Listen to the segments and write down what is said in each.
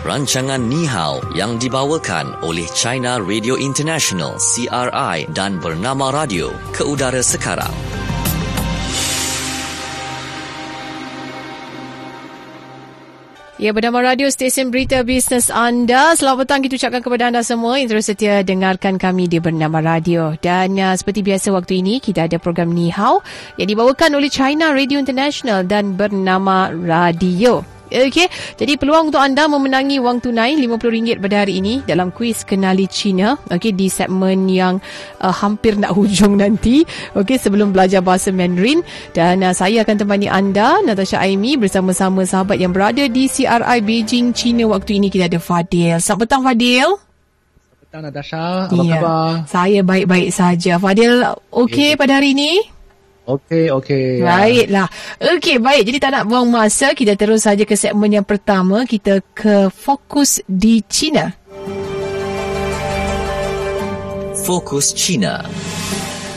rancangan Ni Hao yang dibawakan oleh China Radio International CRI dan Bernama Radio ke udara sekarang. Ya, bernama radio stesen berita bisnes anda. Selamat petang kita ucapkan kepada anda semua yang terus setia dengarkan kami di Bernama Radio. Dan uh, seperti biasa waktu ini, kita ada program Ni Hao yang dibawakan oleh China Radio International dan Bernama Radio. Okey, jadi peluang untuk anda memenangi wang tunai RM50 pada hari ini dalam kuis Kenali Cina. Okey, di segmen yang uh, hampir nak hujung nanti. Okey, sebelum belajar bahasa Mandarin. Dan uh, saya akan temani anda, Natasha Aimi bersama-sama sahabat yang berada di CRI Beijing, China. Waktu ini kita ada Fadil. Selamat petang, Fadil. Selamat petang, Natasha. Apa ya, khabar? Saya baik-baik saja. Fadil, okey okay. pada hari ini? Okey, okey. Baiklah. Okey, baik. Jadi tak nak buang masa, kita terus saja ke segmen yang pertama. Kita ke fokus di China. Fokus China.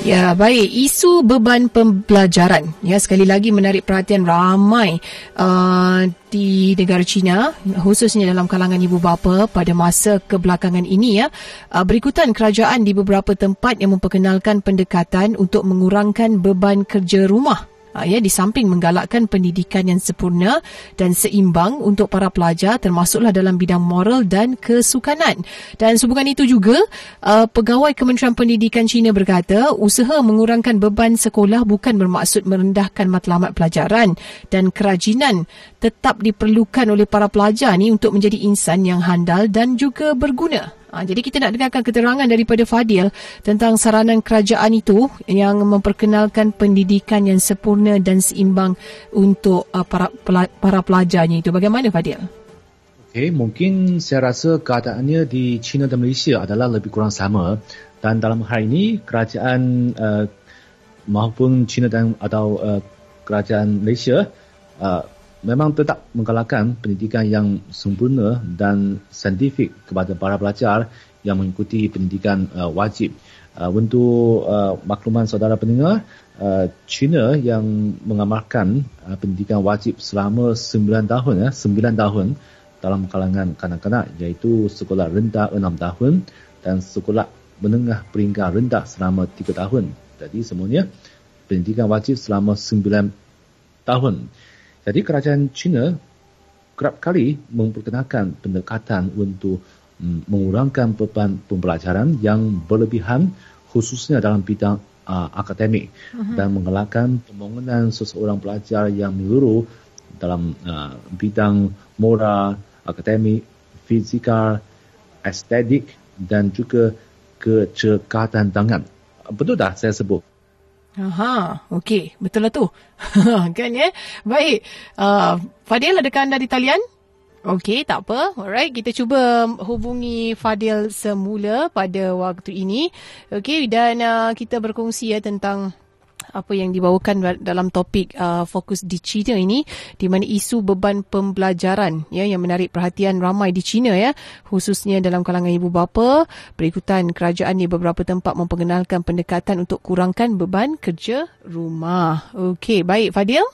Ya, baik. Isu beban pembelajaran. Ya, sekali lagi menarik perhatian ramai uh, di negara China, khususnya dalam kalangan ibu bapa pada masa kebelakangan ini. ya. Uh, berikutan kerajaan di beberapa tempat yang memperkenalkan pendekatan untuk mengurangkan beban kerja rumah ya di samping menggalakkan pendidikan yang sempurna dan seimbang untuk para pelajar termasuklah dalam bidang moral dan kesukanan. Dan sehubungan itu juga uh, pegawai Kementerian Pendidikan China berkata usaha mengurangkan beban sekolah bukan bermaksud merendahkan matlamat pelajaran dan kerajinan tetap diperlukan oleh para pelajar ni untuk menjadi insan yang handal dan juga berguna. Ha, jadi kita nak dengarkan keterangan daripada Fadil tentang saranan kerajaan itu yang memperkenalkan pendidikan yang sempurna dan seimbang untuk uh, para para pelajarnya itu. Bagaimana Fadil? Okey, mungkin saya rasa keadaannya di China dan Malaysia adalah lebih kurang sama dan dalam hal ini kerajaan uh, maupun China dan atau uh, kerajaan Malaysia uh, memang tetap menggalakkan pendidikan yang sempurna dan saintifik kepada para pelajar yang mengikuti pendidikan uh, wajib. Uh, untuk uh, makluman saudara pendengar, uh, China yang mengamalkan uh, pendidikan wajib selama 9 tahun, ya, 9 tahun dalam kalangan kanak-kanak iaitu sekolah rendah 6 tahun dan sekolah menengah peringkat rendah selama 3 tahun. Jadi semuanya pendidikan wajib selama 9 tahun. Jadi kerajaan China kerap kali memperkenalkan pendekatan untuk um, mengurangkan beban pembelajaran yang berlebihan khususnya dalam bidang uh, akademik uh-huh. dan mengelakkan pembangunan seseorang pelajar yang menyeluruh dalam uh, bidang moral, akademik, fizikal, estetik dan juga kecekatan tangan. Betul tak saya sebut? Aha, okey. Betul lah tu. kan ya? Baik. Uh, Fadil, adakah anda di talian? Okey, tak apa. Alright, kita cuba hubungi Fadil semula pada waktu ini. Okey, dan uh, kita berkongsi ya tentang apa yang dibawakan dalam topik uh, fokus di China ini di mana isu beban pembelajaran ya yang menarik perhatian ramai di China ya khususnya dalam kalangan ibu bapa berikutan kerajaan di beberapa tempat memperkenalkan pendekatan untuk kurangkan beban kerja rumah. Okey, baik Fadil.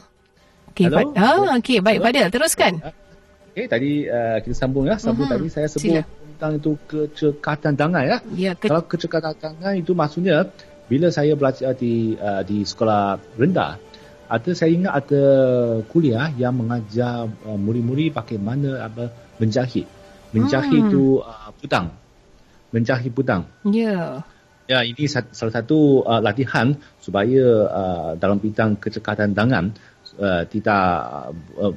Okey, Fad- ah, okey, baik Fadil, teruskan. Okey, tadi uh, kita sambung ya. Sambung uh-huh. tadi saya sebut Sila. tentang itu kecekatan tangan ya. ya ke- Kalau kecekatan tangan itu maksudnya bila saya belajar di uh, di sekolah rendah ada saya ingat ada kuliah yang mengajar uh, murid-murid pakai mana apa menjahit menjahit hmm. itu uh, putang menjahit putang ya yeah. ya ini salah satu uh, latihan supaya uh, dalam bidang kecekatan tangan uh, tidak uh,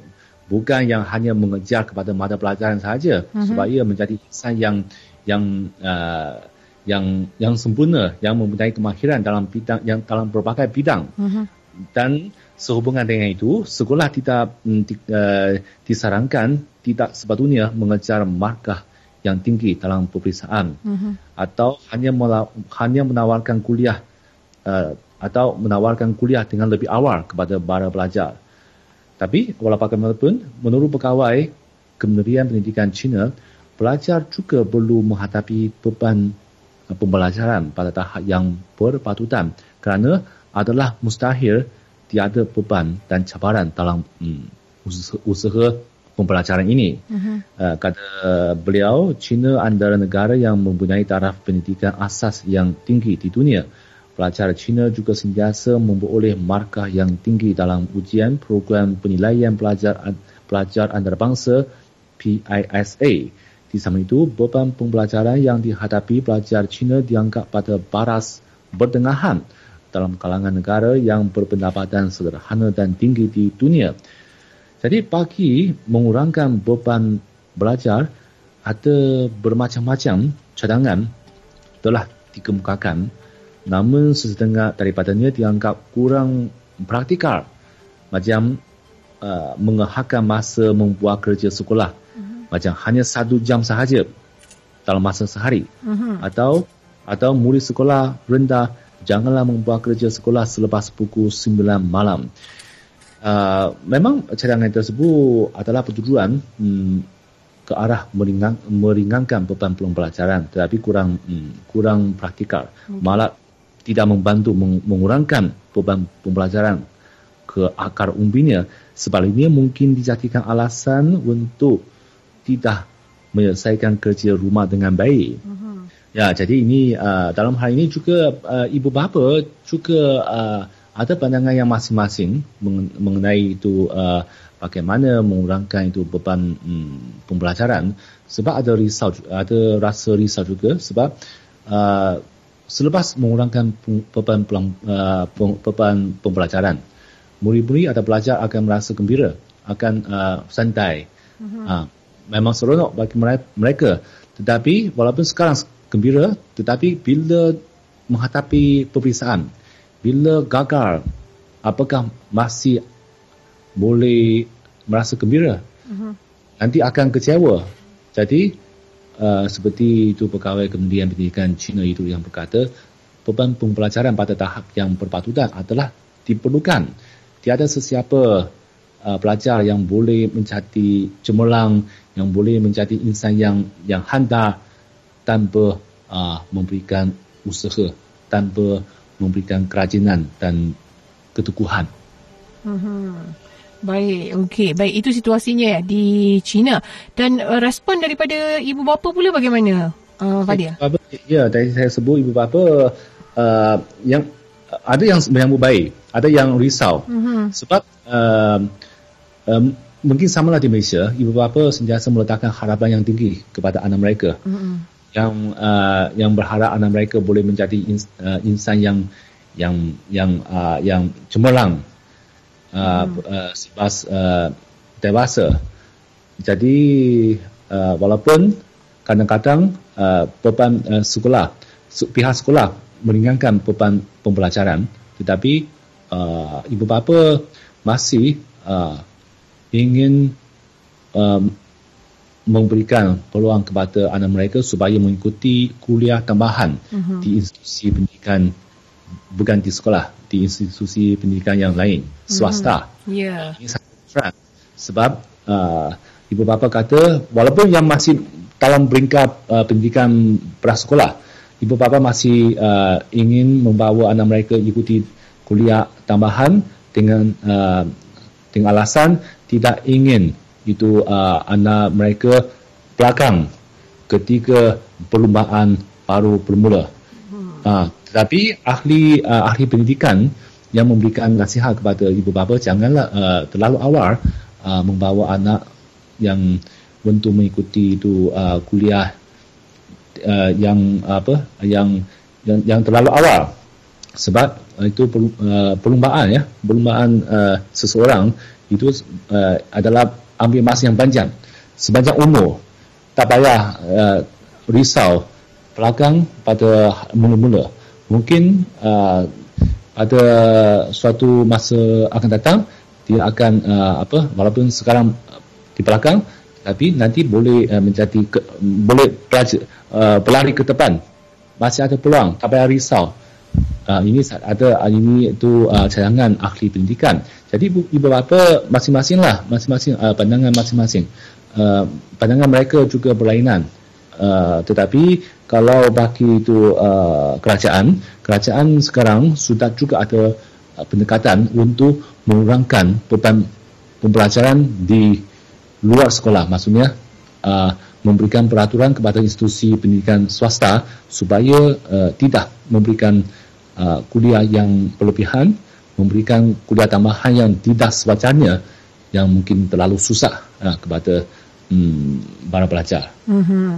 bukan yang hanya mengejar kepada mata pelajaran sahaja uh-huh. supaya menjadi insan yang yang uh, yang yang sempurna yang mempunyai kemahiran dalam bidang yang dalam berbagai bidang uh-huh. dan sehubungan dengan itu sekolah tidak mm, di, uh, disarankan tidak sepatutnya mengejar markah yang tinggi dalam peperiksaan uh-huh. atau hanya mela- hanya menawarkan kuliah uh, atau menawarkan kuliah dengan lebih awal kepada para pelajar tapi walaupun bagaimanapun menurut pegawai Kementerian Pendidikan China pelajar juga perlu menghadapi beban pembelajaran pada tahap yang berpatutan kerana adalah mustahil tiada beban dan cabaran dalam hmm, usaha, usaha pembelajaran ini. Uh-huh. Uh, kata beliau, China antara negara yang mempunyai taraf pendidikan asas yang tinggi di dunia. Pelajar China juga sentiasa memperoleh markah yang tinggi dalam ujian program penilaian pelajar pelajar antarabangsa PISA. Di samping itu, beban pembelajaran yang dihadapi pelajar China dianggap pada baras berdengahan dalam kalangan negara yang berpendapatan sederhana dan tinggi di dunia. Jadi bagi mengurangkan beban belajar, ada bermacam-macam cadangan telah dikemukakan namun sesetengah daripadanya dianggap kurang praktikal macam uh, mengehakan masa membuat kerja sekolah. Macam hanya satu jam sahaja dalam masa sehari uh-huh. atau atau murid sekolah rendah janganlah membuat kerja sekolah selepas pukul 9 malam uh, memang cadangan tersebut adalah pertujuan hmm, ke arah meringan, meringankan beban pelajaran tetapi kurang hmm, kurang praktikal okay. malah tidak membantu mengurangkan beban pembelajaran ke akar umbinya. Sebaliknya mungkin dijadikan alasan untuk tidak menyelesaikan kerja rumah dengan baik. Uh-huh. Ya, jadi ini uh, dalam hal ini juga uh, ibu bapa juga uh, ada pandangan yang masing-masing mengenai itu uh, bagaimana mengurangkan itu beban um, pembelajaran sebab ada risau ada rasa risau juga sebab uh, selepas mengurangkan beban uh, beban pembelajaran murid-murid atau pelajar akan merasa gembira akan uh, santai uh-huh. uh, memang seronok bagi mereka tetapi walaupun sekarang gembira tetapi bila menghadapi peperiksaan bila gagal apakah masih boleh merasa gembira uh-huh. nanti akan kecewa jadi Uh, seperti itu pegawai kemudian pendidikan Cina itu yang berkata beban pembelajaran pada tahap yang berpatutan adalah diperlukan. Tiada sesiapa uh, pelajar yang boleh menjadi cemerlang, yang boleh menjadi insan yang yang handal tanpa uh, memberikan usaha, tanpa memberikan kerajinan dan keteguhan. Hmm. Baik, okey. Baik, itu situasinya ya di China. Dan uh, respon daripada ibu bapa pula bagaimana, uh, Fadia? Ya, tadi saya sebut ibu bapa uh, yang ada yang menyambut baik, ada yang risau. Uh-huh. Sebab uh, um, mungkin samalah di Malaysia, ibu bapa sentiasa meletakkan harapan yang tinggi kepada anak mereka. Uh-huh. Yang uh, yang berharap anak mereka boleh menjadi ins, uh, insan yang yang yang uh, yang cemerlang uh, hmm. uh, selepas uh, dewasa. Jadi uh, walaupun kadang-kadang uh, beban uh, sekolah, pihak sekolah meringankan beban pembelajaran, tetapi uh, ibu bapa masih uh, ingin um, memberikan peluang kepada anak mereka supaya mengikuti kuliah tambahan uh-huh. di institusi pendidikan bukan di sekolah, di institusi pendidikan yang lain, swasta. Hmm. Ya. Yeah. Sebab uh, ibu bapa kata walaupun yang masih dalam peringkat uh, pendidikan prasekolah, ibu bapa masih uh, ingin membawa anak mereka ikuti kuliah tambahan dengan uh, dengan alasan tidak ingin itu uh, anak mereka belakang ketika perlumbaan baru bermula. Hmm. Uh, tetapi ahli uh, ahli pendidikan yang memberikan nasihat kepada ibu bapa janganlah uh, terlalu awal uh, membawa anak yang untuk mengikuti itu uh, kuliah uh, yang apa yang yang yang terlalu awal sebab uh, itu uh, perlumbaan ya perlumbaan uh, seseorang itu uh, adalah ambil masa yang panjang. Sepanjang umur tak payah uh, risau pelakang pada mula-mula. Mungkin uh, pada suatu masa akan datang dia akan uh, apa walaupun sekarang di belakang tapi nanti boleh uh, menjadi ke, boleh pelajar uh, berlari ke depan. Masih ada peluang tak payah risau uh, ini ada uh, ini itu uh, cadangan ahli pendidikan. Jadi ibu, bapa masing-masing lah masing-masing uh, pandangan masing-masing. Uh, pandangan mereka juga berlainan. Uh, tetapi kalau bagi itu uh, kerajaan, kerajaan sekarang sudah juga ada uh, pendekatan untuk mengurangkan beban pembelajaran di luar sekolah. Maksudnya uh, memberikan peraturan kepada institusi pendidikan swasta supaya uh, tidak memberikan kuliah yang berlebihan memberikan kuliah tambahan yang tidak sewajarnya yang mungkin terlalu susah uh, kepada hmm, para pelajar. Mm-hmm.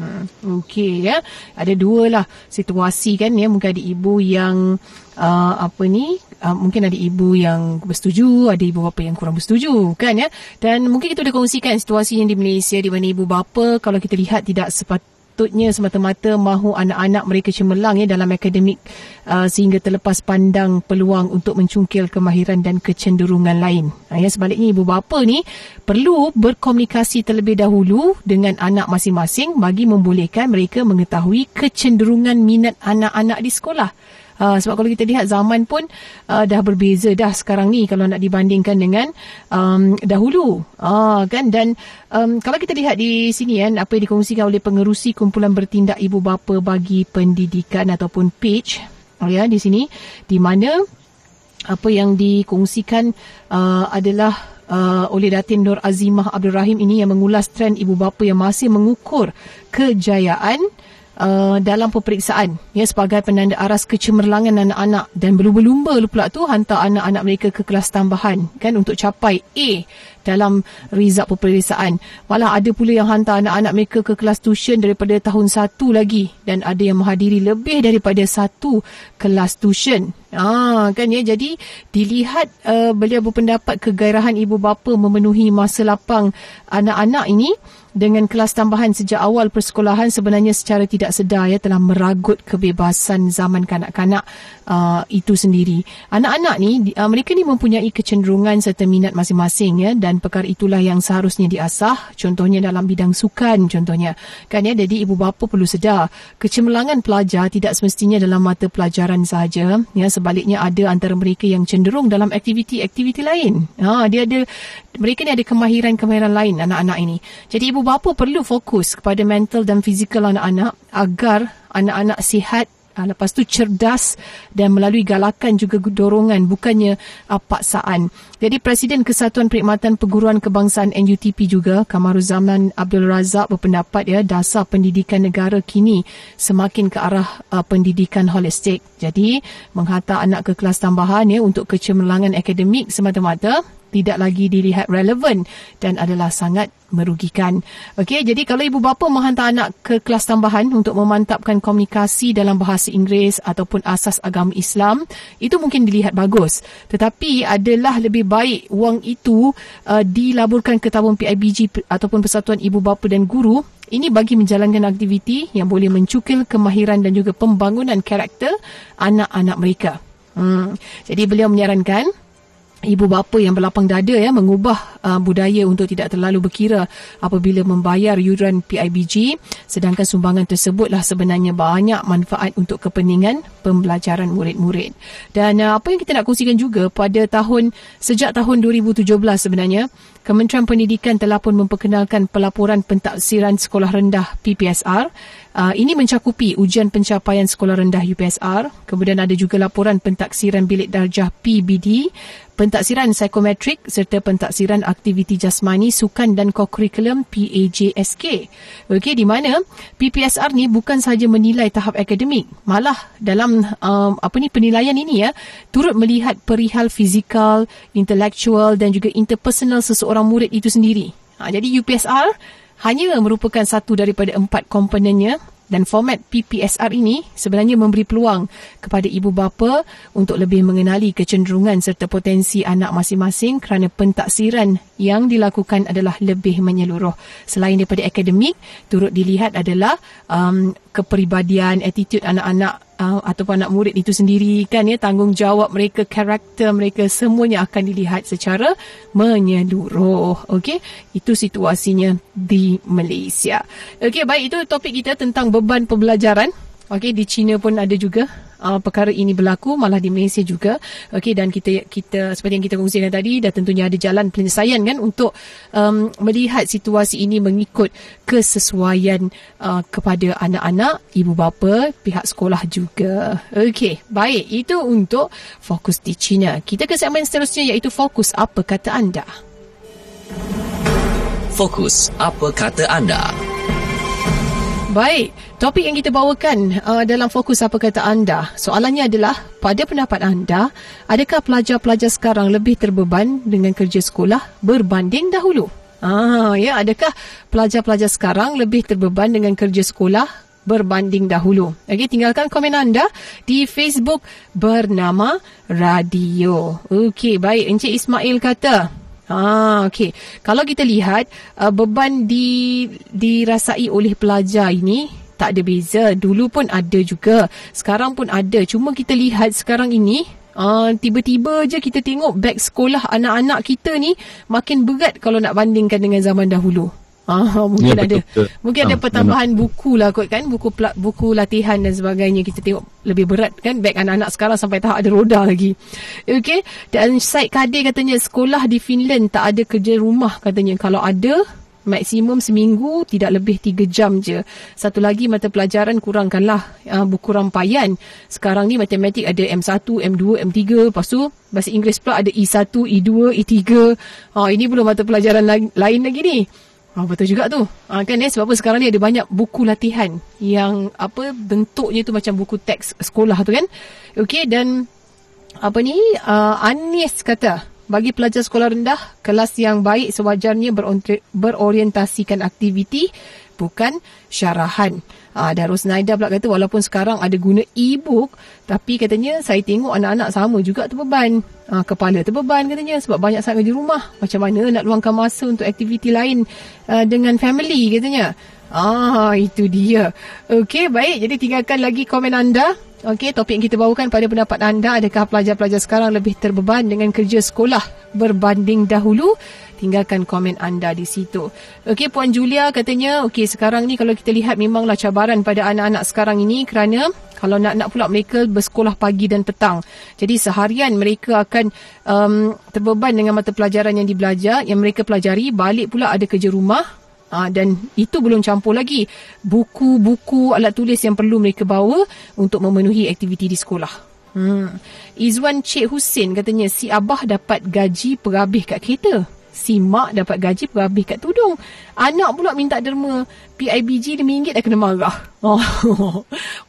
Okey ya. Ada dua lah situasi kan ya. Mungkin ada ibu yang uh, apa ni uh, mungkin ada ibu yang bersetuju, ada ibu bapa yang kurang bersetuju kan ya. Dan mungkin kita dah kongsikan situasi yang di Malaysia di mana ibu bapa kalau kita lihat tidak sepat sepatutnya semata-mata mahu anak-anak mereka cemerlang ya dalam akademik uh, sehingga terlepas pandang peluang untuk mencungkil kemahiran dan kecenderungan lain. Uh, ya sebaliknya ibu bapa ni perlu berkomunikasi terlebih dahulu dengan anak masing-masing bagi membolehkan mereka mengetahui kecenderungan minat anak-anak di sekolah. Uh, sebab kalau kita lihat zaman pun uh, dah berbeza dah sekarang ni kalau nak dibandingkan dengan um, dahulu. Uh, kan dan um, kalau kita lihat di sini kan apa yang dikongsikan oleh pengerusi kumpulan bertindak ibu bapa bagi pendidikan ataupun PAGE oh ya di sini di mana apa yang dikongsikan uh, adalah Uh, oleh Datin Nur Azimah Abdul Rahim ini yang mengulas trend ibu bapa yang masih mengukur kejayaan uh, dalam peperiksaan ya sebagai penanda aras kecemerlangan anak-anak dan berlumba-lumba pula tu hantar anak-anak mereka ke kelas tambahan kan untuk capai A dalam result peperiksaan. Malah ada pula yang hantar anak-anak mereka ke kelas tuition daripada tahun satu lagi dan ada yang menghadiri lebih daripada satu kelas tuition. Ah kan ya jadi dilihat uh, beliau berpendapat kegairahan ibu bapa memenuhi masa lapang anak-anak ini dengan kelas tambahan sejak awal persekolahan sebenarnya secara tidak sedar ya telah meragut kebebasan zaman kanak-kanak uh, itu sendiri. Anak-anak ni uh, mereka ni mempunyai kecenderungan serta minat masing-masing ya dan perkara itulah yang seharusnya diasah contohnya dalam bidang sukan contohnya. Kan ya jadi ibu bapa perlu sedar kecemerlangan pelajar tidak semestinya dalam mata pelajaran sahaja ya sebaliknya ada antara mereka yang cenderung dalam aktiviti-aktiviti lain. Ha dia ada mereka ni ada kemahiran-kemahiran lain anak-anak ini. Jadi ibu bapa perlu fokus kepada mental dan fizikal anak-anak agar anak-anak sihat uh, lepas tu cerdas dan melalui galakan juga dorongan bukannya uh, paksaan. Jadi Presiden Kesatuan Perkhidmatan Perguruan Kebangsaan NUTP juga Kamaruzaman Abdul Razak berpendapat ya dasar pendidikan negara kini semakin ke arah uh, pendidikan holistik. Jadi menghantar anak ke kelas tambahan ya untuk kecemerlangan akademik semata-mata tidak lagi dilihat relevan dan adalah sangat merugikan. Okey, jadi kalau ibu bapa menghantar anak ke kelas tambahan untuk memantapkan komunikasi dalam bahasa Inggeris ataupun asas agama Islam, itu mungkin dilihat bagus. Tetapi adalah lebih baik wang itu uh, dilaburkan ke tabung PIBG ataupun Persatuan Ibu Bapa dan Guru ini bagi menjalankan aktiviti yang boleh mencukil kemahiran dan juga pembangunan karakter anak-anak mereka. Hmm. Jadi beliau menyarankan ibu bapa yang berlapang dada ya mengubah uh, budaya untuk tidak terlalu berkira apabila membayar yuran PIBG sedangkan sumbangan tersebutlah sebenarnya banyak manfaat untuk kepentingan pembelajaran murid-murid. Dan uh, apa yang kita nak kongsikan juga pada tahun sejak tahun 2017 sebenarnya Kementerian Pendidikan telah pun memperkenalkan pelaporan pentaksiran sekolah rendah PPSR. Uh, ini mencakupi ujian pencapaian sekolah rendah UPSR. Kemudian ada juga laporan pentaksiran bilik darjah PBD, pentaksiran psikometrik serta pentaksiran aktiviti jasmani, sukan dan kokurikulum PAJSK. Okey, di mana PPSR ni bukan sahaja menilai tahap akademik, malah dalam um, apa ni penilaian ini ya, turut melihat perihal fizikal, intelektual dan juga interpersonal seseorang seorang murid itu sendiri. Ha, jadi UPSR hanya merupakan satu daripada empat komponennya dan format PPSR ini sebenarnya memberi peluang kepada ibu bapa untuk lebih mengenali kecenderungan serta potensi anak masing-masing kerana pentaksiran yang dilakukan adalah lebih menyeluruh. Selain daripada akademik, turut dilihat adalah um, kepribadian, attitude anak-anak uh, ataupun anak murid itu sendiri kan ya tanggungjawab mereka karakter mereka semuanya akan dilihat secara menyeluruh. Okey? Itu situasinya di Malaysia. Okey baik itu topik kita tentang beban pembelajaran. Okey di China pun ada juga uh, perkara ini berlaku malah di Malaysia juga. Okey dan kita kita seperti yang kita kongsikan tadi dah tentunya ada jalan penyelesaian kan untuk um, melihat situasi ini mengikut kesesuaian uh, kepada anak-anak ibu bapa pihak sekolah juga. Okey baik. Itu untuk fokus di China. Kita ke segmen seterusnya iaitu fokus apa kata anda? Fokus apa kata anda? Baik, topik yang kita bawakan uh, dalam fokus apa kata anda. Soalannya adalah, pada pendapat anda, adakah pelajar-pelajar sekarang lebih terbeban dengan kerja sekolah berbanding dahulu? Ah, ya, adakah pelajar-pelajar sekarang lebih terbeban dengan kerja sekolah berbanding dahulu? Okey, tinggalkan komen anda di Facebook bernama Radio. Okey, baik. Encik Ismail kata, Ah, okey. Kalau kita lihat uh, beban di dirasai oleh pelajar ini tak ada beza. Dulu pun ada juga. Sekarang pun ada. Cuma kita lihat sekarang ini uh, tiba-tiba je kita tengok beg sekolah anak-anak kita ni makin berat kalau nak bandingkan dengan zaman dahulu. Ah, mungkin ya, ada betul. mungkin ada ah, pertambahan memang. buku lah kot kan buku buku latihan dan sebagainya kita tengok lebih berat kan beg anak-anak sekarang sampai tahap ada roda lagi okey dan Syed Kadir katanya sekolah di Finland tak ada kerja rumah katanya kalau ada maksimum seminggu tidak lebih 3 jam je. Satu lagi mata pelajaran kurangkanlah uh, buku rampayan sekarang ni matematik ada M1 M2 M3 lepas tu bahasa Inggeris pula ada E1 E2 E3 uh, ini belum mata pelajaran lain, lain lagi ni. Oh, betul juga tu. Ha, kan eh? Sebab apa sekarang ni ada banyak buku latihan yang apa bentuknya tu macam buku teks sekolah tu kan. Okey dan apa ni? Uh, Anis kata bagi pelajar sekolah rendah kelas yang baik sewajarnya berorientasikan aktiviti bukan syarahan. Ah, Darus Naida pula kata walaupun sekarang ada guna e-book tapi katanya saya tengok anak-anak sama juga terbeban. Ah, kepala terbeban katanya sebab banyak sangat di rumah. Macam mana nak luangkan masa untuk aktiviti lain uh, dengan family katanya. Ah, itu dia. Okey, baik. Jadi tinggalkan lagi komen anda. Okey, topik yang kita bawakan pada pendapat anda adakah pelajar-pelajar sekarang lebih terbeban dengan kerja sekolah berbanding dahulu? Tinggalkan komen anda di situ. Okey, Puan Julia katanya, okey sekarang ni kalau kita lihat memanglah cabaran pada anak-anak sekarang ini kerana kalau nak-nak pula mereka bersekolah pagi dan petang. Jadi seharian mereka akan um, terbeban dengan mata pelajaran yang dibelajar, yang mereka pelajari, balik pula ada kerja rumah, Ha, dan itu belum campur lagi buku-buku alat tulis yang perlu mereka bawa untuk memenuhi aktiviti di sekolah. Hmm. Izwan Cik Husin katanya si Abah dapat gaji perhabis kat kereta si mak dapat gaji berhabis kat tudung. Anak pula minta derma PIBG RM5 dah kena marah. Oh,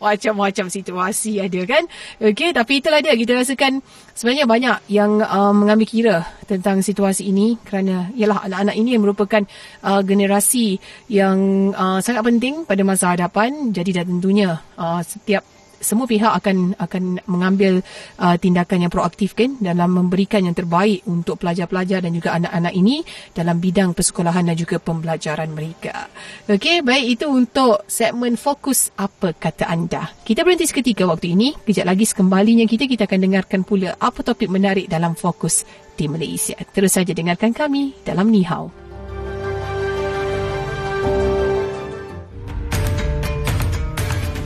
macam-macam situasi ada kan. Okey, tapi itulah dia. Kita rasakan sebenarnya banyak yang uh, mengambil kira tentang situasi ini kerana ialah anak-anak ini yang merupakan uh, generasi yang uh, sangat penting pada masa hadapan. Jadi dah tentunya uh, setiap semua pihak akan akan mengambil uh, tindakan yang proaktif kan dalam memberikan yang terbaik untuk pelajar-pelajar dan juga anak-anak ini dalam bidang persekolahan dan juga pembelajaran mereka. Okey, baik itu untuk segmen fokus apa kata anda. Kita berhenti seketika waktu ini. Kejap lagi sekembalinya kita kita akan dengarkan pula apa topik menarik dalam fokus di Malaysia. Terus saja dengarkan kami dalam Nihau.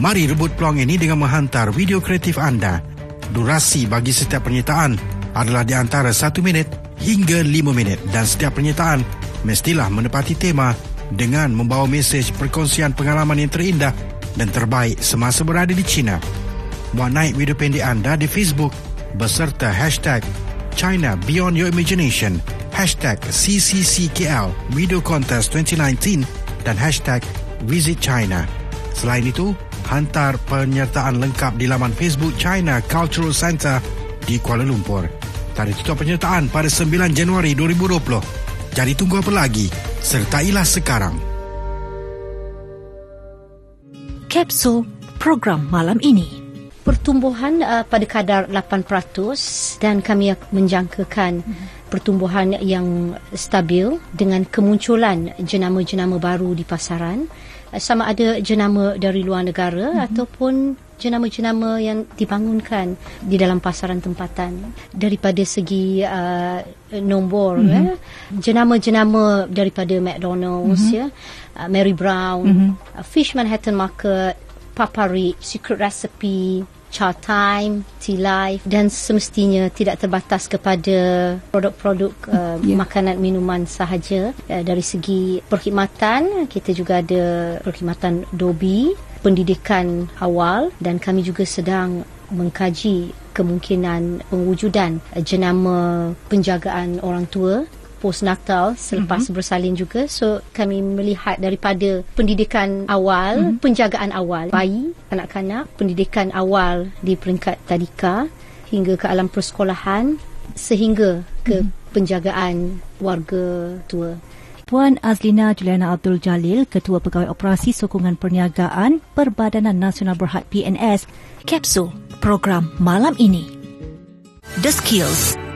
Mari rebut peluang ini dengan menghantar video kreatif anda. Durasi bagi setiap penyertaan adalah di antara 1 minit hingga 5 minit dan setiap penyertaan mestilah menepati tema dengan membawa mesej perkongsian pengalaman yang terindah dan terbaik semasa berada di China. Muat naik video pendek anda di Facebook beserta hashtag China Beyond Your Imagination, hashtag CCCKL Video Contest 2019 dan hashtag Visit China. Selain itu, hantar penyertaan lengkap di laman Facebook China Cultural Center di Kuala Lumpur. Tarikh tutup penyertaan pada 9 Januari 2020. Jadi tunggu apa lagi? Sertailah sekarang. Kapsul program malam ini. Pertumbuhan uh, pada kadar 8% dan kami menjangkakan pertumbuhan yang stabil dengan kemunculan jenama-jenama baru di pasaran sama ada jenama dari luar negara mm-hmm. ataupun jenama-jenama yang dibangunkan di dalam pasaran tempatan daripada segi uh, nombor mm-hmm. eh. jenama-jenama daripada McDonald's mm-hmm. ya uh, Mary Brown mm-hmm. uh, Fish Manhattan Market Papa Rich Secret Recipe Char Time, Tea Life dan semestinya tidak terbatas kepada produk-produk uh, yeah. makanan minuman sahaja uh, dari segi perkhidmatan kita juga ada perkhidmatan dobi pendidikan awal dan kami juga sedang mengkaji kemungkinan pengujudan jenama penjagaan orang tua postnatal selepas mm-hmm. bersalin juga so kami melihat daripada pendidikan awal mm-hmm. penjagaan awal bayi kanak-kanak pendidikan awal di peringkat tadika hingga ke alam persekolahan sehingga ke mm-hmm. penjagaan warga tua Puan Azlina Juliana Abdul Jalil, Ketua Pegawai Operasi Sokongan Perniagaan Perbadanan Nasional Berhad PNS, Kapsul program malam ini. The Skills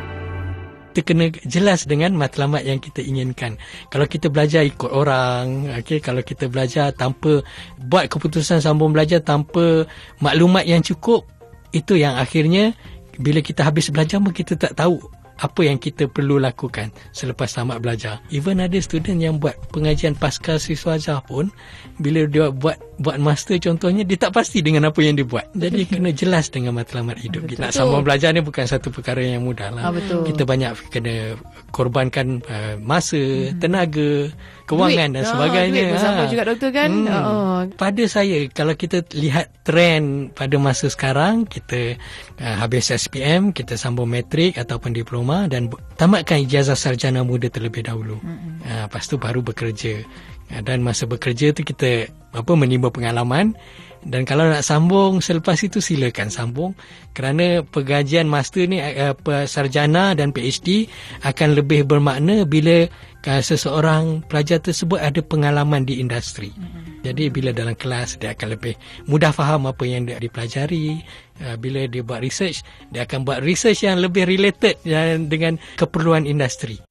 kita kena jelas dengan matlamat yang kita inginkan. Kalau kita belajar ikut orang, okay, kalau kita belajar tanpa buat keputusan sambung belajar tanpa maklumat yang cukup, itu yang akhirnya bila kita habis belajar pun kita tak tahu apa yang kita perlu lakukan selepas tamat belajar. Even ada student yang buat pengajian pasca siswa ajar pun bila dia buat buat master contohnya dia tak pasti dengan apa yang dia buat. Jadi kena jelas dengan matlamat hidup. Betul. Nak sambung belajar ni bukan satu perkara yang mudah lah. Ha, Kita banyak kena korbankan uh, masa, hmm. tenaga, kewangan duit. dan sebagainya. Oh, duit ha. juga doktor kan. Hmm. Oh. Pada saya kalau kita lihat trend pada masa sekarang kita uh, habis SPM, kita sambung matrik ataupun diploma dan tamatkan ijazah sarjana muda terlebih dahulu. Hmm. Uh, lepas tu baru bekerja. Uh, dan masa bekerja tu kita apa menimba pengalaman dan kalau nak sambung selepas itu silakan sambung kerana pengajian master ni uh, sarjana dan PhD akan lebih bermakna bila uh, seseorang pelajar tersebut ada pengalaman di industri. Mm-hmm. Jadi bila dalam kelas dia akan lebih mudah faham apa yang dia dipelajari. Uh, bila dia buat research, dia akan buat research yang lebih related dengan keperluan industri.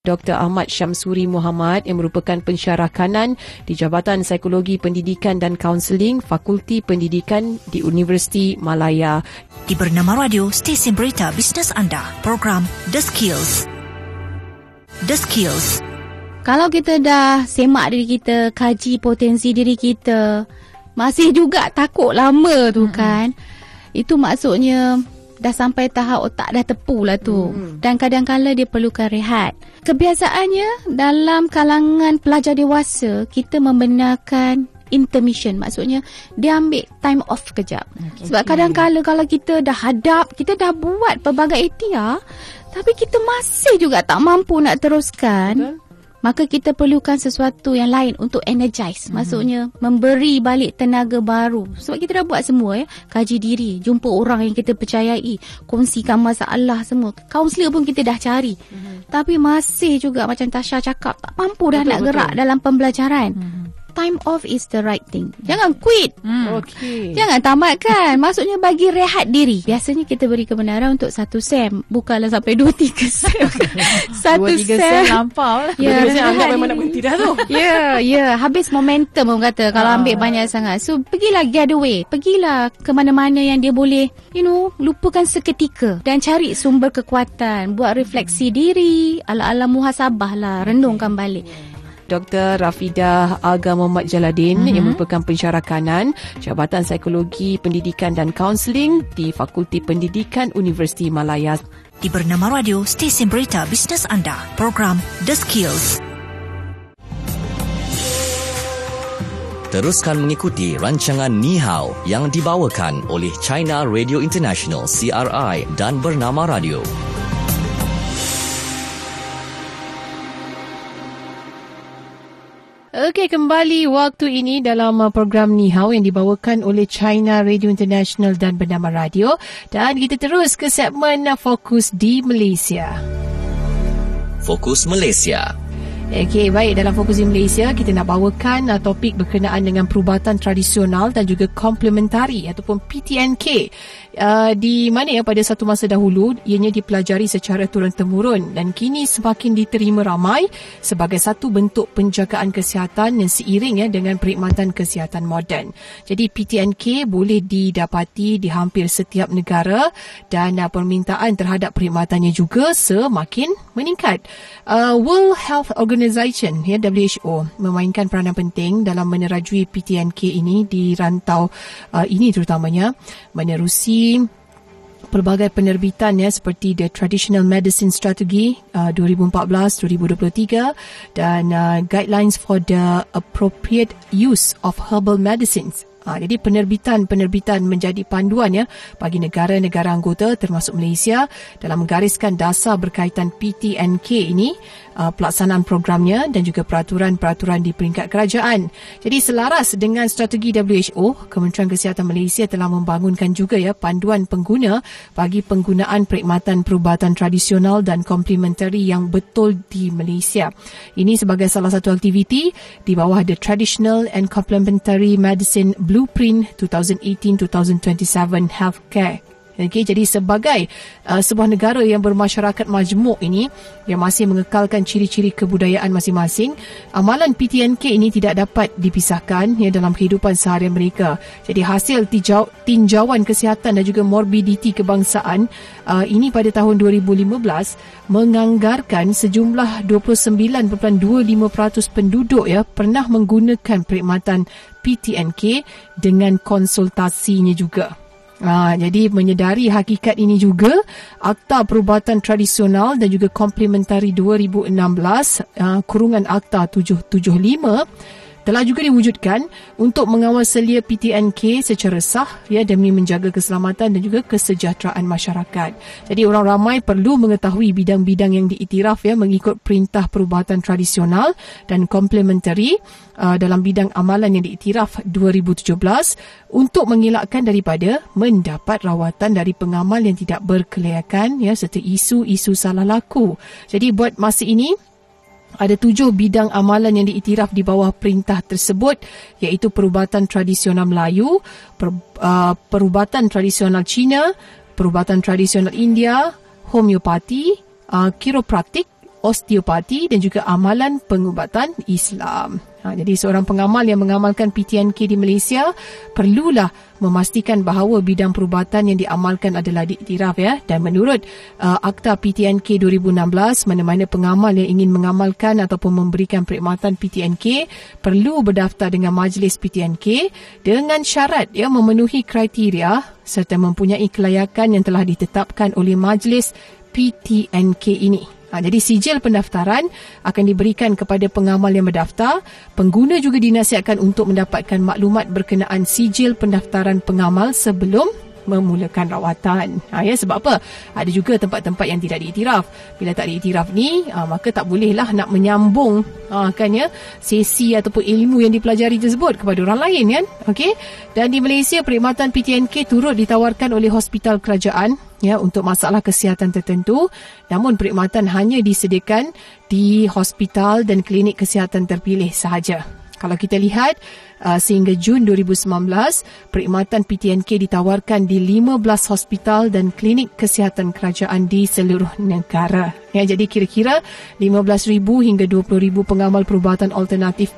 Dr. Ahmad Syamsuri Muhammad yang merupakan pensyarah kanan di Jabatan Psikologi Pendidikan dan Kaunseling Fakulti Pendidikan di Universiti Malaya. Di Bernama Radio, stesen berita bisnes anda, program The Skills. The Skills. Kalau kita dah semak diri kita, kaji potensi diri kita, masih juga takut lama tu mm-hmm. kan, itu maksudnya dah sampai tahap otak dah tepu lah tu. Hmm. Dan kadang-kadang dia perlukan rehat. Kebiasaannya dalam kalangan pelajar dewasa, kita membenarkan intermission. Maksudnya dia ambil time off kejap. Okay. Sebab kadang-kadang kalau kita dah hadap, kita dah buat pelbagai ikhtiar, tapi kita masih juga tak mampu nak teruskan. Betul maka kita perlukan sesuatu yang lain untuk energize. Mm-hmm. maksudnya memberi balik tenaga baru. Sebab kita dah buat semua ya. Kaji diri jumpa orang yang kita percayai kongsikan masalah semua. Kaunselor pun kita dah cari. Mm-hmm. tapi masih juga macam Tasha cakap tak mampu dah betul, nak betul. gerak dalam pembelajaran. Mm-hmm time off is the right thing. Jangan quit. Hmm. Okay. Jangan tamatkan. Maksudnya bagi rehat diri. Biasanya kita beri kebenaran untuk satu sem. Bukanlah sampai dua tiga sem. satu dua, tiga sem. sem lampau lah. Ya, yeah, anggap memang nak berhenti dah tu. Ya, yeah, ya. Yeah. Habis momentum orang kata. Kalau ah. ambil banyak sangat. So, pergilah get away. Pergilah ke mana-mana yang dia boleh, you know, lupakan seketika. Dan cari sumber kekuatan. Buat refleksi diri. Ala-ala muhasabah lah. Renungkan balik. Dr. Rafidah Aga Muhammad Jaladin mm-hmm. yang merupakan pensyarah kanan Jabatan Psikologi Pendidikan dan Kaunseling di Fakulti Pendidikan Universiti Malaya. Di Bernama Radio, stesen berita bisnes anda, program The Skills. Teruskan mengikuti rancangan Ni Hao yang dibawakan oleh China Radio International CRI dan Bernama Radio. Okey, kembali waktu ini dalam uh, program Ni Hao yang dibawakan oleh China Radio International dan Bernama Radio. Dan kita terus ke segmen uh, Fokus di Malaysia. Fokus Malaysia. Okey, baik dalam fokus di Malaysia kita nak bawakan uh, topik berkenaan dengan perubatan tradisional dan juga komplementari ataupun PTNK. Uh, di mana ya pada satu masa dahulu ianya dipelajari secara turun temurun dan kini semakin diterima ramai sebagai satu bentuk penjagaan kesihatan yang seiring ya dengan perkhidmatan kesihatan moden. Jadi PTNK boleh didapati di hampir setiap negara dan uh, permintaan terhadap perkhidmatannya juga semakin meningkat. Uh, World Health Organization ya WHO memainkan peranan penting dalam menerajui PTNK ini di rantau uh, ini terutamanya menerusi pelbagai penerbitan ya seperti the Traditional Medicine Strategy uh, 2014-2023 dan uh, Guidelines for the Appropriate Use of Herbal Medicines Ha, jadi penerbitan-penerbitan menjadi panduan ya bagi negara-negara anggota termasuk Malaysia dalam menggariskan dasar berkaitan PTNK ini uh, pelaksanaan programnya dan juga peraturan-peraturan di peringkat kerajaan. Jadi selaras dengan strategi WHO, Kementerian Kesihatan Malaysia telah membangunkan juga ya panduan pengguna bagi penggunaan perkhidmatan perubatan tradisional dan komplementari yang betul di Malaysia. Ini sebagai salah satu aktiviti di bawah the Traditional and Complementary Medicine Blueprint 2018-2027 Healthcare. Okay, jadi sebagai uh, sebuah negara yang bermasyarakat majmuk ini yang masih mengekalkan ciri-ciri kebudayaan masing-masing, amalan PTNK ini tidak dapat dipisahkan ya dalam kehidupan seharian mereka. Jadi hasil tijau, tinjauan kesihatan dan juga morbiditi kebangsaan uh, ini pada tahun 2015 menganggarkan sejumlah 29.25% penduduk ya pernah menggunakan perkhidmatan PTNK dengan konsultasinya juga. Ha, jadi menyedari hakikat ini juga, Akta Perubatan Tradisional dan juga Komplementari 2016, uh, kurungan Akta 775, telah juga diwujudkan untuk mengawal selia PTNK secara sah ya demi menjaga keselamatan dan juga kesejahteraan masyarakat. Jadi orang ramai perlu mengetahui bidang-bidang yang diiktiraf ya mengikut perintah perubatan tradisional dan komplementari uh, dalam bidang amalan yang diiktiraf 2017 untuk mengelakkan daripada mendapat rawatan dari pengamal yang tidak berkelayakan ya serta isu-isu salah laku. Jadi buat masa ini ada tujuh bidang amalan yang diiktiraf di bawah perintah tersebut iaitu perubatan tradisional Melayu, per, uh, perubatan tradisional Cina, perubatan tradisional India, homeopati, uh, kiropraktik, osteopati dan juga amalan pengubatan Islam. Ha, jadi seorang pengamal yang mengamalkan PTNK di Malaysia perlulah memastikan bahawa bidang perubatan yang diamalkan adalah diiktiraf ya dan menurut uh, Akta PTNK 2016 mana-mana pengamal yang ingin mengamalkan ataupun memberikan perkhidmatan PTNK perlu berdaftar dengan majlis PTNK dengan syarat ya memenuhi kriteria serta mempunyai kelayakan yang telah ditetapkan oleh majlis PTNK ini. Ha, jadi sijil pendaftaran akan diberikan kepada pengamal yang berdaftar. Pengguna juga dinasihatkan untuk mendapatkan maklumat berkenaan sijil pendaftaran pengamal sebelum memulakan rawatan. Ha, ya, sebab apa? Ada juga tempat-tempat yang tidak diiktiraf. Bila tak diiktiraf ni, ha, maka tak bolehlah nak menyambung ha, kan ya, sesi ataupun ilmu yang dipelajari tersebut kepada orang lain kan. Okay? Dan di Malaysia, perkhidmatan PTNK turut ditawarkan oleh hospital kerajaan ya untuk masalah kesihatan tertentu namun perkhidmatan hanya disediakan di hospital dan klinik kesihatan terpilih sahaja. Kalau kita lihat uh, sehingga Jun 2019, perkhidmatan PTNK ditawarkan di 15 hospital dan klinik kesihatan kerajaan di seluruh negara. Ya, jadi kira-kira 15,000 hingga 20,000 pengamal perubatan alternatif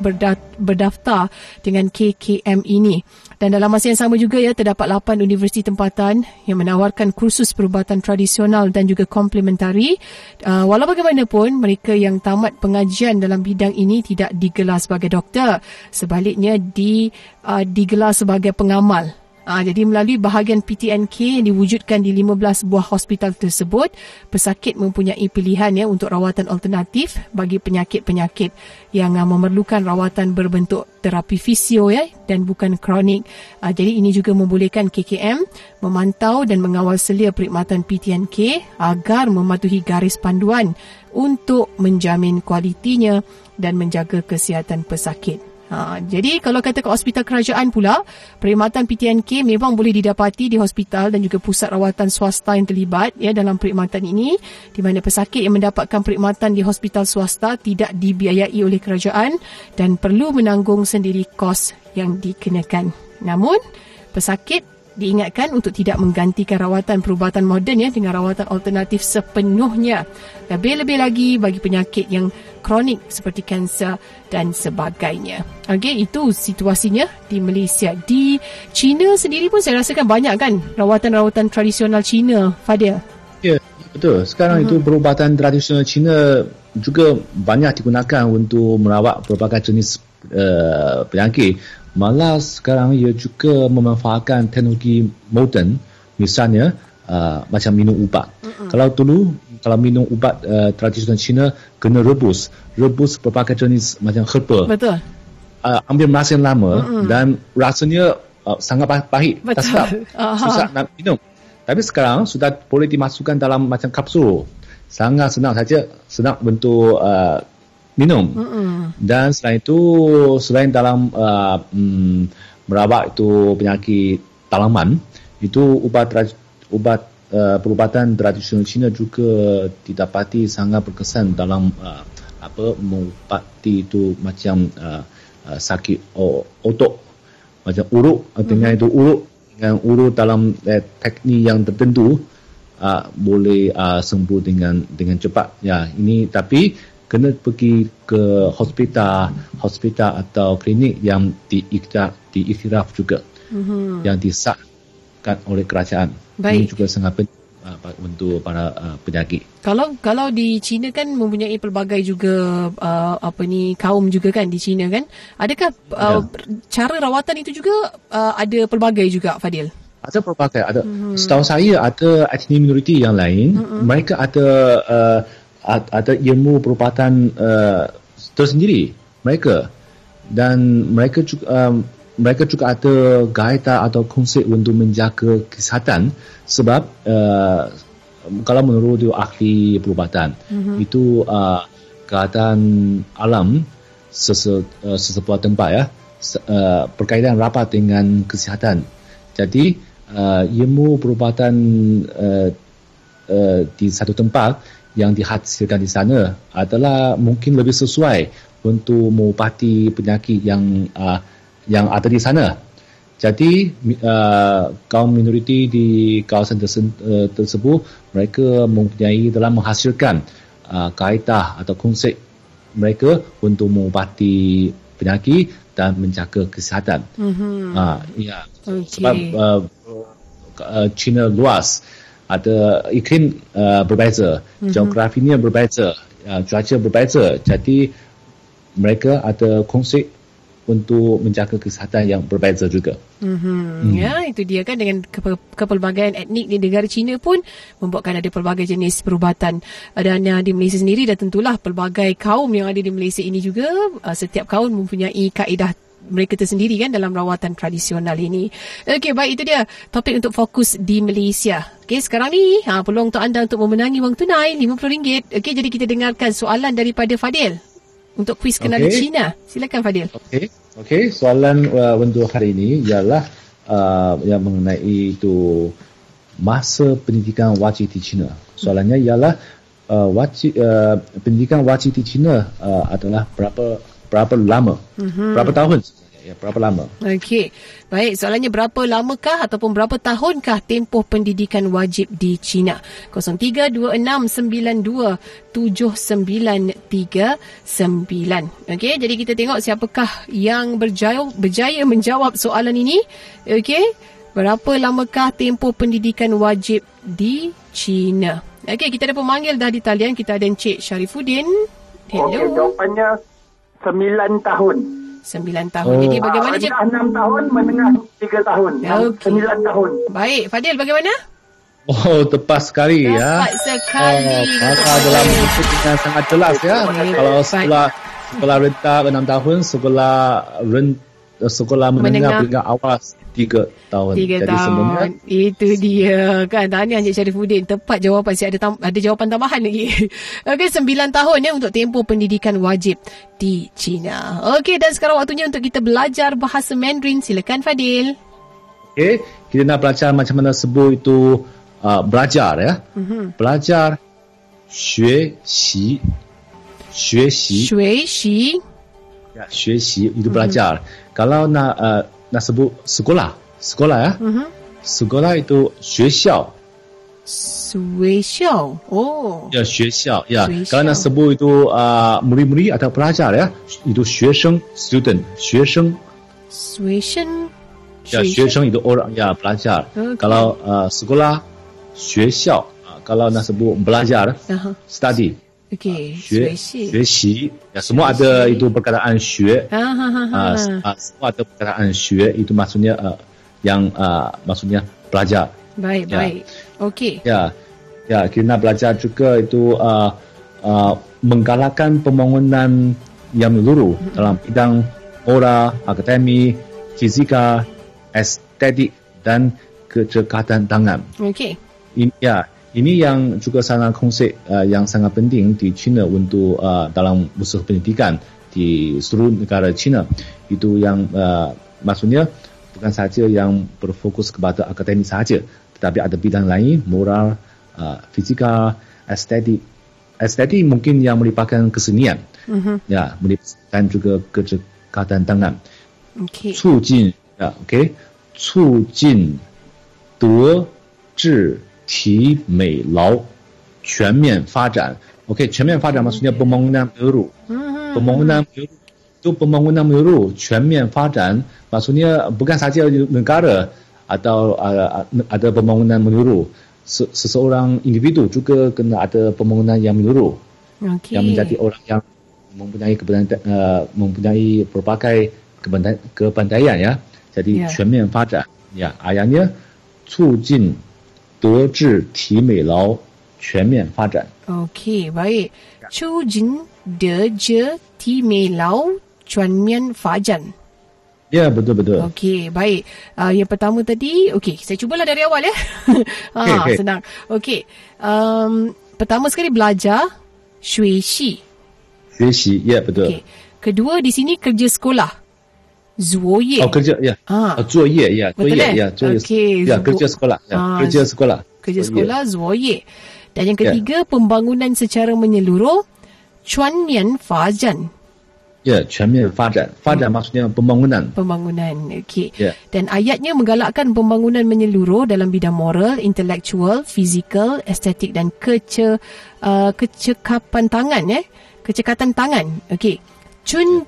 berdaftar dengan KKM ini. Dan dalam masa yang sama juga ya terdapat 8 universiti tempatan yang menawarkan kursus perubatan tradisional dan juga komplementari. Uh, walau bagaimanapun mereka yang tamat pengajian dalam bidang ini tidak digelar sebagai doktor. Sebaliknya di uh, digelar sebagai pengamal Ha, jadi melalui bahagian PTNK yang diwujudkan di 15 buah hospital tersebut, pesakit mempunyai pilihan ya untuk rawatan alternatif bagi penyakit-penyakit yang uh, memerlukan rawatan berbentuk terapi fisio ya dan bukan kronik. Ha, jadi ini juga membolehkan KKM memantau dan mengawal selia perkhidmatan PTNK agar mematuhi garis panduan untuk menjamin kualitinya dan menjaga kesihatan pesakit. Ha, jadi kalau kata ke hospital kerajaan pula, perkhidmatan PTNK memang boleh didapati di hospital dan juga pusat rawatan swasta yang terlibat ya dalam perkhidmatan ini di mana pesakit yang mendapatkan perkhidmatan di hospital swasta tidak dibiayai oleh kerajaan dan perlu menanggung sendiri kos yang dikenakan. Namun, pesakit diingatkan untuk tidak menggantikan rawatan perubatan moden ya dengan rawatan alternatif sepenuhnya. Lebih-lebih lagi bagi penyakit yang kronik seperti kanser dan sebagainya. Okey, itu situasinya di Malaysia. Di China sendiri pun saya rasakan banyak kan rawatan-rawatan tradisional China, Fadil. Ya, betul. Sekarang uh-huh. itu perubatan tradisional China juga banyak digunakan untuk merawat berbagai jenis uh, penyakit malah sekarang ia juga memanfaatkan teknologi moden misalnya uh, macam minum ubat. Mm-hmm. Kalau dulu kalau minum ubat uh, tradisional Cina kena rebus, rebus berbagai jenis macam herba. Betul. Uh, ambil masa yang lama mm-hmm. dan rasanya uh, sangat pahit, tak sedap, susah nak minum. Tapi sekarang sudah boleh dimasukkan dalam macam kapsul. Sangat senang saja, senang bentuk uh, minum. Mm-mm. Dan selain itu, selain dalam uh, um, merawat itu penyakit tanaman, itu ubat ubat uh, perubatan tradisional Cina juga didapati sangat berkesan dalam uh, apa mengubati itu macam uh, uh, sakit oh, otot macam urut mm-hmm. dengan itu urut dengan urut dalam eh, teknik yang tertentu uh, boleh uh, sembuh dengan dengan cepat ya ini tapi kena pergi ke hospital hospital atau klinik yang diiktiraf diiktiraf juga mm-hmm. yang disahkan oleh kerajaan Baik. ini juga sangat penting uh, untuk para uh, penyakit. Kalau kalau di China kan mempunyai pelbagai juga uh, apa ni kaum juga kan di China kan. Adakah uh, ya. cara rawatan itu juga uh, ada pelbagai juga Fadil? Ada pelbagai ada. Mm-hmm. Setahu saya ada etnik minoriti yang lain, mm-hmm. mereka ada uh, ada ilmu perubatan uh, tersendiri mereka dan mereka juga um, mereka juga ada gaita atau konsep untuk menjaga kesihatan sebab uh, kalau menurut ahli perubatan mm-hmm. itu uh, keadaan alam sese, uh, sesebuah tempat ya uh, berkaitan rapat dengan kesihatan jadi uh, ilmu perubatan uh, uh, di satu tempat yang dihasilkan di sana adalah mungkin lebih sesuai untuk mengubati penyakit yang uh, yang ada di sana. Jadi uh, kaum minoriti di kawasan uh, tersebut mereka mempunyai dalam menghasilkan uh, kaedah atau konsep mereka untuk mengubati penyakit dan menjaga kesihatan. Mm-hmm. Uh, ya. Okay. Sebab uh, uh, China luas ada iklim uh, berbeza, mm-hmm. geografinya berbeza, uh, cuaca berbeza. Jadi mereka ada konsep untuk menjaga kesihatan yang berbeza juga. Mm-hmm. Mm. Ya, itu dia kan dengan ke- kepelbagaian etnik di negara China pun membuatkan ada pelbagai jenis perubatan. Dan uh, di Malaysia sendiri dan tentulah pelbagai kaum yang ada di Malaysia ini juga uh, setiap kaum mempunyai kaedah mereka tersendiri kan dalam rawatan tradisional ini. Okey, baik itu dia topik untuk fokus di Malaysia. Okey, sekarang ni ha, peluang untuk anda untuk memenangi wang tunai RM50. Okey, jadi kita dengarkan soalan daripada Fadil untuk kuis kenali okay. China. Silakan Fadil. Okey, okey. Soalan uh, untuk hari ini ialah uh, yang mengenai itu masa pendidikan wajib di China. Soalannya ialah uh, wajib uh, pendidikan wajib di China uh, adalah berapa berapa lama? Mm-hmm. Berapa tahun? Ya, berapa lama? Okey. Baik, soalannya berapa lamakah ataupun berapa tahunkah tempoh pendidikan wajib di China? 0326927939. Okey, jadi kita tengok siapakah yang berjaya berjaya menjawab soalan ini. Okey. Berapa lamakah tempoh pendidikan wajib di China? Okey, kita ada pemanggil dah di talian. Kita ada Encik Syarifuddin. Hello. Okey, jawapannya Sembilan tahun. Sembilan tahun. Oh. Jadi bagaimana? Rendah enam tahun, menengah tiga tahun. Okay. Sembilan tahun. Baik, Fadil bagaimana? Oh, tepat sekali tepat ya. Tepat sekali. Oh, maka dalam itu dengan sangat jelas ya. Baik. Kalau sekolah sekolah rendah enam tahun, sekolah rent, sekolah menengah, menengah. peringkat awal tiga tahun. Tiga Jadi tahun. Sebenarnya, Itu dia kan. Tahniah Encik Syarifuddin. Tepat jawapan. Saya ada, tam- ada jawapan tambahan lagi. Okey, sembilan tahun ya untuk tempoh pendidikan wajib di China. Okey, dan sekarang waktunya untuk kita belajar bahasa Mandarin. Silakan Fadil. Okey, kita nak belajar macam mana sebut itu uh, belajar ya. Mm-hmm. Belajar. 学习学习学习 ya 呀，学习你都不拉教了。噶拉那呃，那是不 school 啊？school 啊？school 啊？都学校。学校哦。要学校呀？噶拉那是不都啊？muli muli 啊，他不拉教了呀？你都学生 student，学生。学生。要学生你都欧让呀？不拉教了。噶拉呃，school 啊？学校啊？噶拉那是不不拉教了？study。Okey, uh, 学学习, ya semua ada itu perkataan 学. Ha ha ha. Uh, semua ada perkataan 学 itu maksudnya uh, yang uh, maksudnya belajar. Baik, ya. baik. Okey. Ya. Ya, kita nak belajar juga itu uh, uh, menggalakkan pembangunan yang menyeluruh mm-hmm. dalam bidang moral, akademi, fisika, estetik dan kecekatan tangan. Okey. Ini ya, ini yang juga sangat konsep uh, yang sangat penting di China untuk uh, dalam usaha pendidikan di seluruh negara China. Itu yang uh, maksudnya bukan saja yang berfokus kepada akademik saja, tetapi ada bidang lain, moral, uh, fisika, estetik. Estetik mungkin yang melibatkan kesenian. Mm-hmm. Ya, melibatkan juga kecekatan tangan. Okay. 促进 ya, okay. 促进德智 提美劳全面发展。OK，全面发展 maksudnya pembangunan menyeluruh. Pembangunan itu pembangunan menyeluruh, 全面发展 maksudnya bukan saja negara atau uh, ada pembangunan menyeluruh. Seseorang individu juga kena ada pembangunan yang menyeluruh. Okay. Yang menjadi orang yang mempunyai kepandaian, uh, mempunyai berbagai kepandaian ya. Jadi yeah. 全面发展 ya ayatnya 促进 德智体美劳全面发展。Okey, baik. Chu Jin De Je Ti Me Lao Chuan Mian Fa Jan. Ya, betul betul. Okey, baik. Uh, yang pertama tadi, okey, saya cubalah dari awal ya. ah, okay, okay. senang. Okey. Um, pertama sekali belajar shui xi. Shui xi, ya betul. Okey. Kedua di sini kerja sekolah. Zuoye. Oh kerja ya. Ah. Oh, zuoye ya. Betul zuoye, ya. Zuoye. Okay. Ya kerja sekolah. Ya. Ah. Kerja sekolah. Kerja sekolah zuoye. Dan yang ketiga ya. pembangunan secara menyeluruh. Chuan Mian Fa Zhan. Ya, Chuan Mian Fa Zhan. Fa Zhan maksudnya pembangunan. Pembangunan. Okey. Ya. Dan ayatnya menggalakkan pembangunan menyeluruh dalam bidang moral, intelektual, fizikal, estetik dan kece uh, kecekapan tangan ya. Kecekatan tangan. Okey. Chun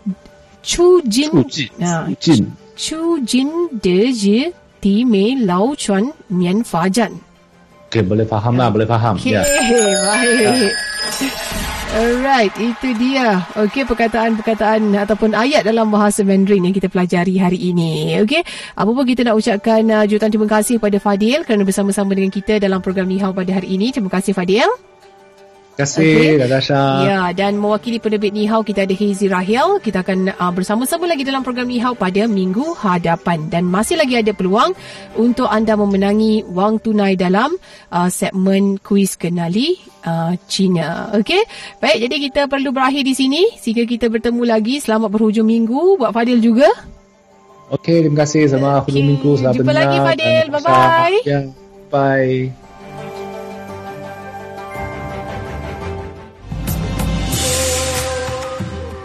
Chu Jin, Jin, Chu Jin De Ji Ti Me Lao Chuan Mian Fa Jan. Okay, boleh faham lah, boleh faham. Okay, ya. baik. Alright, itu dia. Okey, perkataan-perkataan ataupun ayat dalam bahasa Mandarin yang kita pelajari hari ini. Okey, apa pun kita nak ucapkan uh, jutaan terima kasih kepada Fadil kerana bersama-sama dengan kita dalam program Nihau pada hari ini. Terima kasih Fadil. Terima kasih, okay. Natasha. Ya, dan mewakili penerbit Nihau, kita ada Hazy Rahel. Kita akan uh, bersama-sama lagi dalam program Nihau pada minggu hadapan. Dan masih lagi ada peluang untuk anda memenangi wang tunai dalam uh, segmen kuis kenali uh, China. Okey, baik. Jadi kita perlu berakhir di sini. Sehingga kita bertemu lagi. Selamat berhujung minggu. Buat Fadil juga. Okey, terima kasih. Selamat okay. hujung minggu. Selamat Jumpa lagi Fadil. Bye-bye. Ya, bye.